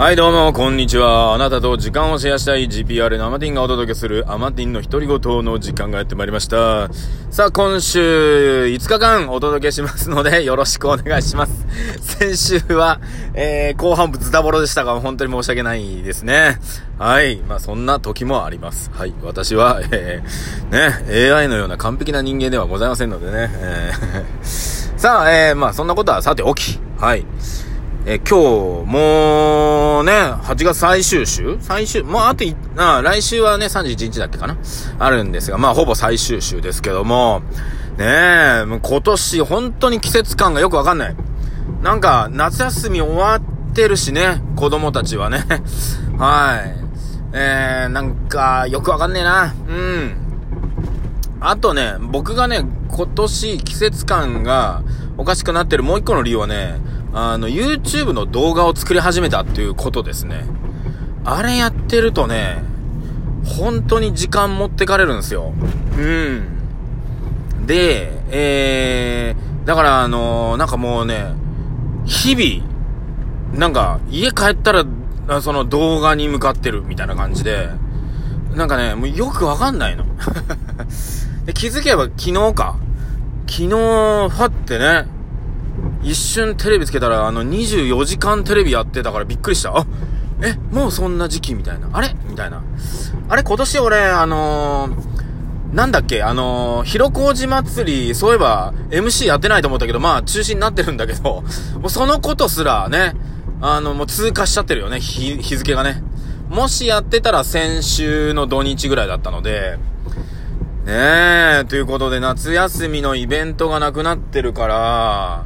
はいどうも、こんにちは。あなたと時間をシェアしたい GPR のアマティンがお届けするアマティンの独り言の時間がやってまいりました。さあ、今週5日間お届けしますので、よろしくお願いします。先週は、えー、後半部ズタボロでしたが、本当に申し訳ないですね。はい。まあ、そんな時もあります。はい。私は、えー、ね、AI のような完璧な人間ではございませんのでね。えー、さあ、えー、まあ、そんなことはさておき。はい。え今日、もうね、8月最終週？最終、もうあとい、あ来週はね、31日だっけかな？あるんですが、まあほぼ最終週ですけども、ねえ、もう今年本当に季節感がよくわかんない。なんか、夏休み終わってるしね、子供たちはね。はい。えー、なんか、よくわかんねえな。うん。あとね、僕がね、今年季節感がおかしくなってるもう一個の理由はね、あの、YouTube の動画を作り始めたっていうことですね。あれやってるとね、本当に時間持ってかれるんですよ。うん。で、えー、だからあのー、なんかもうね、日々、なんか、家帰ったら、その動画に向かってるみたいな感じで、なんかね、もうよくわかんないの。で気づけば昨日か。昨日、ファってね、一瞬テレビつけたら、あの、24時間テレビやってたからびっくりした。あ、え、もうそんな時期みたいな。あれ？みたいな。あれ今年俺、あのー、なんだっけ？あのー、広小路祭り、そういえば、MC やってないと思ったけど、まあ、中止になってるんだけど、もうそのことすらね、あの、もう通過しちゃってるよね、日、日付がね。もしやってたら先週の土日ぐらいだったので、ねえ、ということで夏休みのイベントがなくなってるから、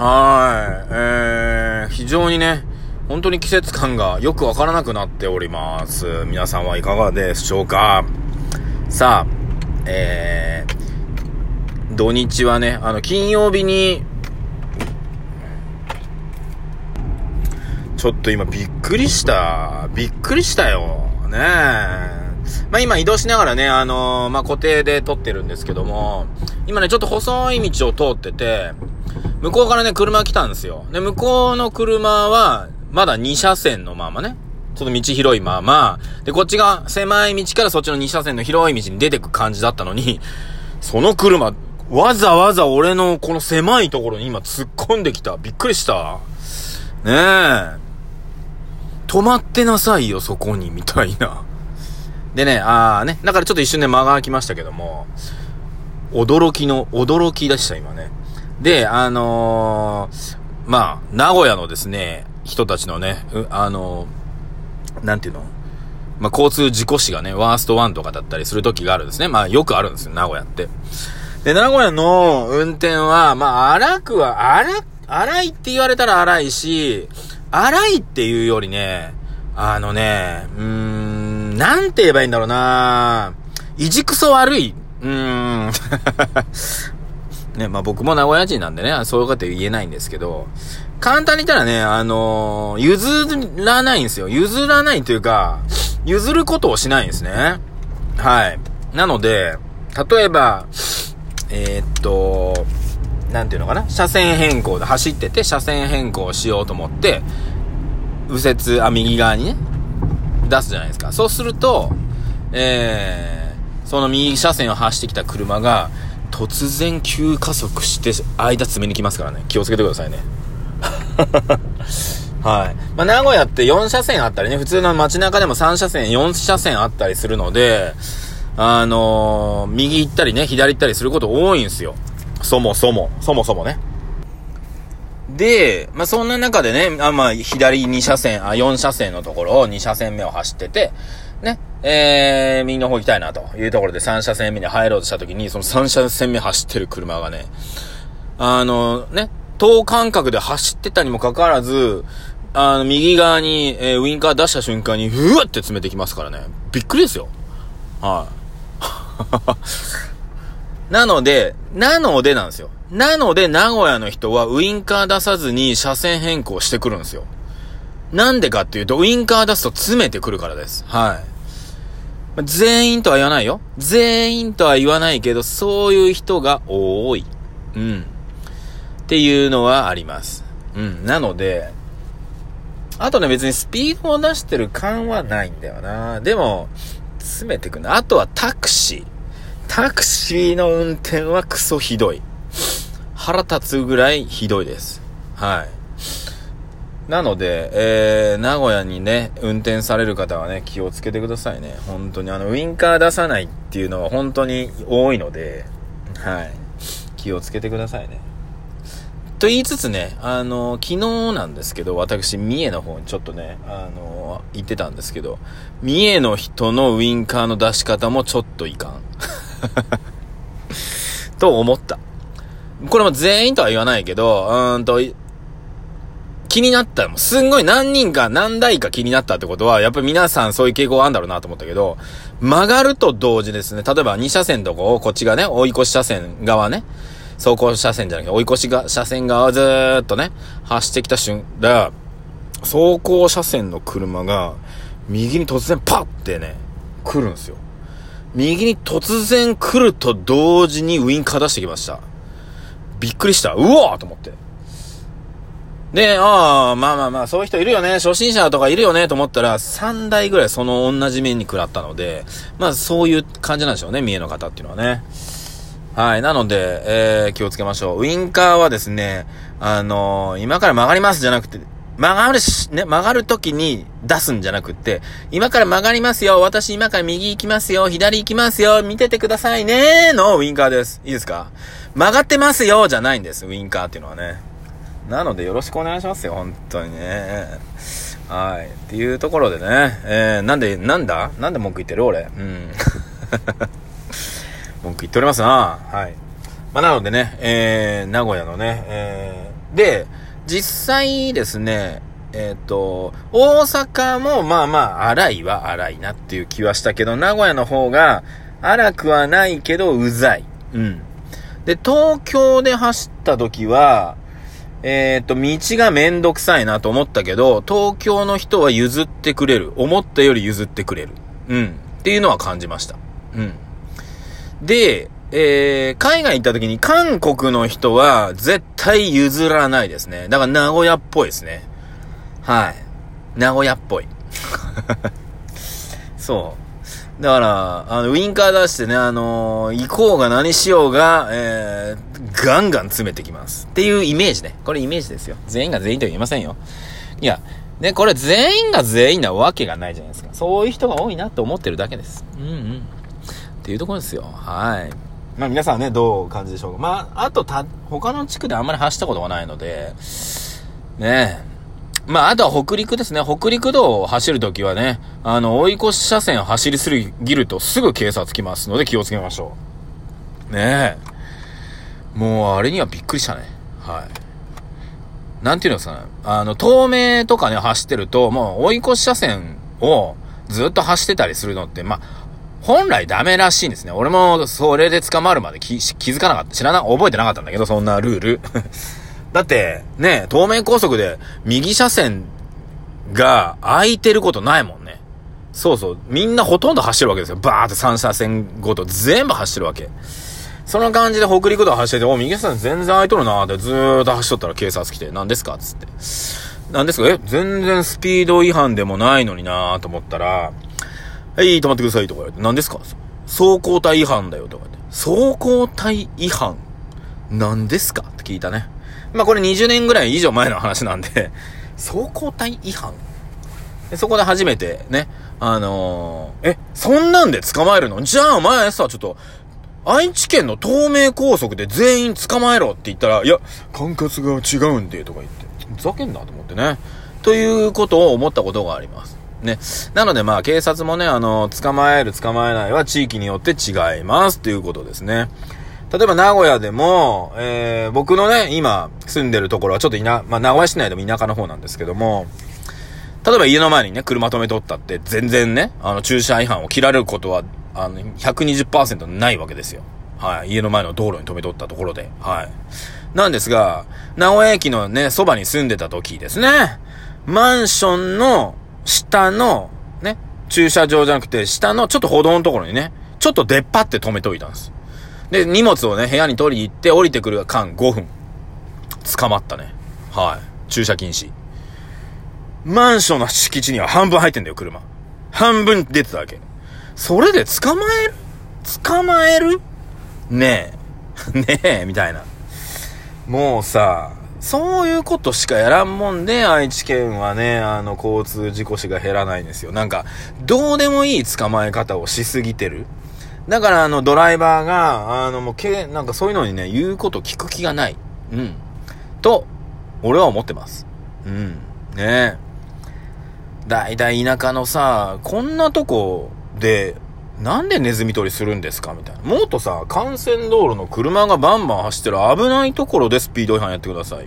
はい。えー、非常にね、本当に季節感がよくわからなくなっております。皆さんはいかがでしょうかさあ、えー、土日はね、あの、金曜日に、ちょっと今びっくりした。びっくりしたよ。ねえ。まあ今移動しながらね、あのー、まあ固定で撮ってるんですけども、今ね、ちょっと細い道を通ってて、向こうからね、車来たんですよ。で、向こうの車は、まだ2車線のままね。ちょっと道広いまま。で、こっちが狭い道からそっちの2車線の広い道に出てく感じだったのに、その車、わざわざ俺のこの狭いところに今突っ込んできた。びっくりした。ねえ。止まってなさいよ、そこに、みたいな。でね、あーね、だからちょっと一瞬で間が空きましたけども、驚きの、驚きでした、今ね。で、あのー、まあ、名古屋のですね、人たちのね、あのー、なんていうの？まあ、交通事故死がね、ワースト1とかだったりする時があるんですね。まあ、よくあるんですよ、名古屋って。で、名古屋の運転は、まあ、荒くは、荒、荒いって言われたら荒いし、荒いっていうよりね、あのね、うーん、なんて言えばいいんだろうな意地くそ悪い。うーん。ね、まあ僕も名古屋人なんでね、そういうこと言えないんですけど、簡単に言ったらね、あのー、譲らないんですよ。譲らないというか、譲ることをしないんですね。はい。なので、例えば、えー、っと、なんていうのかな？車線変更で走ってて、車線変更しようと思って、右折、あ、右側にね、出すじゃないですか。そうすると、えー、その右車線を走ってきた車が、突然急加速して間詰めに来ますからね。気をつけてくださいね。はい。まあ、名古屋って4車線あったりね、普通の街中でも3車線、4車線あったりするので、あのー、右行ったりね、左行ったりすること多いんですよ。そもそも、そもそもね。で、まあ、そんな中でね、あまあ、左2車線、あ、4車線のところを2車線目を走ってて、えー、右の方行きたいなというところで3車線目に入ろうとした時に、その3車線目走ってる車がね、あの、ね、等間隔で走ってたにもかかわらず、あの、右側に、えー、ウインカー出した瞬間に、ふわって詰めてきますからね。びっくりですよ。はい。なので、なのでなんですよ。なので、名古屋の人はウインカー出さずに車線変更してくるんですよ。なんでかっていうと、ウインカー出すと詰めてくるからです。はい。全員とは言わないよ。全員とは言わないけど、そういう人が多い。うん。っていうのはあります。うん。なので、あとね、別にスピードを出してる感はないんだよな。でも、詰めてくな。あとはタクシー。タクシーの運転はクソひどい。腹立つぐらいひどいです。はい。なので、えー、名古屋にね、運転される方はね、気をつけてくださいね。本当に、あの、ウインカー出さないっていうのは本当に多いので、はい。気をつけてくださいね。と言いつつね、あの、昨日なんですけど、私、三重の方にちょっとね、あの、行ってたんですけど、三重の人のウインカーの出し方もちょっといかん。と思った。これも全員とは言わないけど、うんと、気になった。すんごい何人か何台か気になったってことは、やっぱり皆さんそういう傾向あるんだろうなと思ったけど、曲がると同時ですね、例えば2車線とこを、こっちがね、追い越し車線側ね、走行車線じゃなくて追い越しが車線側ずーっとね、走ってきた瞬間、走行車線の車が、右に突然パッてね、来るんですよ。右に突然来ると同時にウインカー出してきました。びっくりした。うわーと思って。で、ああ、まあまあまあ、そういう人いるよね。初心者とかいるよね、と思ったら、3台ぐらいその同じ面に食らったので、まあそういう感じなんでしょうね、三重の方っていうのはね。はい。なので、えー、気をつけましょう。ウインカーはですね、あのー、今から曲がりますじゃなくて、曲がるし、ね、曲がる時に出すんじゃなくって、今から曲がりますよ。私今から右行きますよ。左行きますよ。見ててくださいねー。のウインカーです。いいですか？曲がってますよ。じゃないんです。ウインカーっていうのはね。なのでよろしくお願いしますよ、本当にね。はい。っていうところでね、えー、なんで、なんだ？なんで文句言ってる？俺。うん。文句言っておりますな。はい。まあ、なのでね、えー、名古屋のね、えー、で、実際ですね、えっ、ー、と、大阪もまあまあ荒いは荒いなっていう気はしたけど、名古屋の方が荒くはないけどうざい。うん。で、東京で走った時は、えっ、と、道がめんどくさいなと思ったけど、東京の人は譲ってくれる。思ったより譲ってくれる。うん。っていうのは感じました。うん。で、えー、海外行った時に韓国の人は絶対譲らないですね。だから名古屋っぽいですね。はい。名古屋っぽい。そう。だから、あの、ウインカー出してね、あのー、行こうが何しようが、えー、ガンガン詰めてきます。っていうイメージね。これイメージですよ。全員が全員とは言いませんよ。いや、ね、これ全員が全員なわけがないじゃないですか。そういう人が多いなって思ってるだけです。うんうん。っていうところですよ。はい。まあ皆さんね、どう感じでしょうか。まあ、あとた、他の地区であんまり走ったことがないので、ねえ、まあ、あとは北陸ですね。北陸道を走るときはね、あの、追い越し車線を走りすぎるとすぐ警察来ますので気をつけましょう。ねえ。もう、あれにはびっくりしたね。はい。なんていうのですかね。あの、透明とかね、走ってると、もう追い越し車線をずっと走ってたりするのって、まあ、本来ダメらしいんですね。俺もそれで捕まるまで気気づかなかった。知らな、覚えてなかったんだけど、そんなルール。だって、ね、東名高速で右車線が空いてることないもんね。そうそう。みんなほとんど走るわけですよ。バーって3車線ごと全部走るわけ。その感じで北陸道走ってて、お、右車線全然空いとるなーってずーっと走っとったら警察来て、何ですか？つって。何ですか？え全然スピード違反でもないのになーと思ったら、はい、止まってくださいとか言われて、何ですか？走行帯違反だよとか言って。走行帯違反？何ですか？って聞いたね。まあこれ20年ぐらい以上前の話なんで走行帯違反？でそこで初めてね、あのー、え、そんなんで捕まえるの？じゃあお前さ、ちょっと、愛知県の東名高速で全員捕まえろって言ったら、いや、管轄が違うんで、とか言って、ふざけんなと思ってね。ということを思ったことがあります。ね。なのでまあ警察もね、あの、捕まえる捕まえないは地域によって違いますということですね。例えば名古屋でも、えー、僕のね、今住んでるところはちょっと田、まあ、名古屋市内でも田舎の方なんですけども、例えば家の前にね、車止めとったって、全然ね、あの、駐車違反を切られることは、あの、120%ないわけですよ。はい。家の前の道路に止めとったところで。はい。なんですが、名古屋駅のね、そばに住んでた時ですね、マンションの下の、ね、駐車場じゃなくて、下のちょっと歩道のところにね、ちょっと出っ張って止めといたんです。で、荷物をね、部屋に取りに行って降りてくる間5分。捕まったね。はい。駐車禁止。マンションの敷地には半分入ってんだよ、車。半分出てたわけ。それで捕まえる？捕まえる？ねえ。ねえ、みたいな。もうさ、そういうことしかやらんもんで、愛知県はね、あの、交通事故死が減らないんですよ。なんか、どうでもいい捕まえ方をしすぎてる。だから、あの、ドライバーが、あの、もう、け、なんかそういうのにね、言うこと聞く気がない。うん。と、俺は思ってます。うん。ねえ。だいたい田舎のさ、こんなとこで、なんでネズミ捕りするんですか？みたいな。もっとさ、幹線道路の車がバンバン走ってる危ないところでスピード違反やってくださいよ。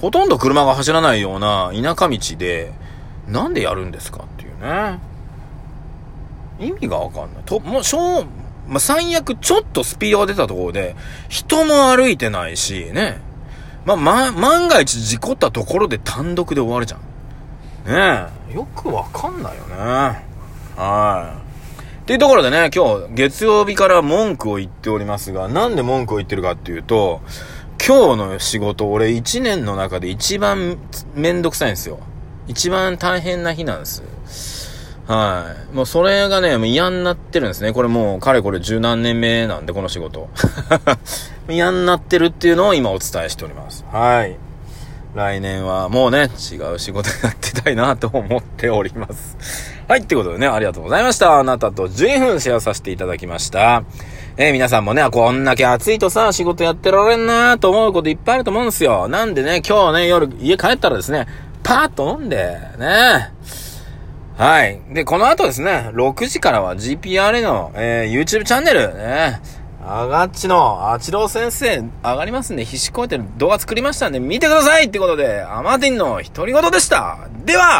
ほとんど車が走らないような田舎道で、なんでやるんですか？っていうね。意味がわかんない。と、もう、しょう、まあ、最悪ちょっとスピードが出たところで、人も歩いてないし、ね。まあ、ま、万が一事故ったところで単独で終わるじゃん。ねえ。よくわかんないよね。はい。っていうところでね、今日、月曜日から文句を言っておりますが、なんで文句を言ってるかっていうと、今日の仕事、俺1年の中で一番めんどくさいんですよ。一番大変な日なんです。はい。もうそれがね、もう嫌になってるんですね。これもう、かれこれ十何年目なんで、この仕事。嫌になってるっていうのを今お伝えしております。はい。来年はもうね、違う仕事やってたいなと思っております。はい、ってことでね、ありがとうございました。あなたと12分シェアさせていただきました。えー、皆さんもね、こんだけ暑いとさ、仕事やってられんなと思うこといっぱいあると思うんですよ。なんでね、今日ね、夜家帰ったらですね、パーッと飲んで、ね。はい。で、この後ですね、6時からは GPRA の、えー、YouTube チャンネル、ね。あがっちの、あちろう先生、上がりますんで、必死こえてる動画作りましたんで、見てくださいってことで、アマティンの独り言でした。では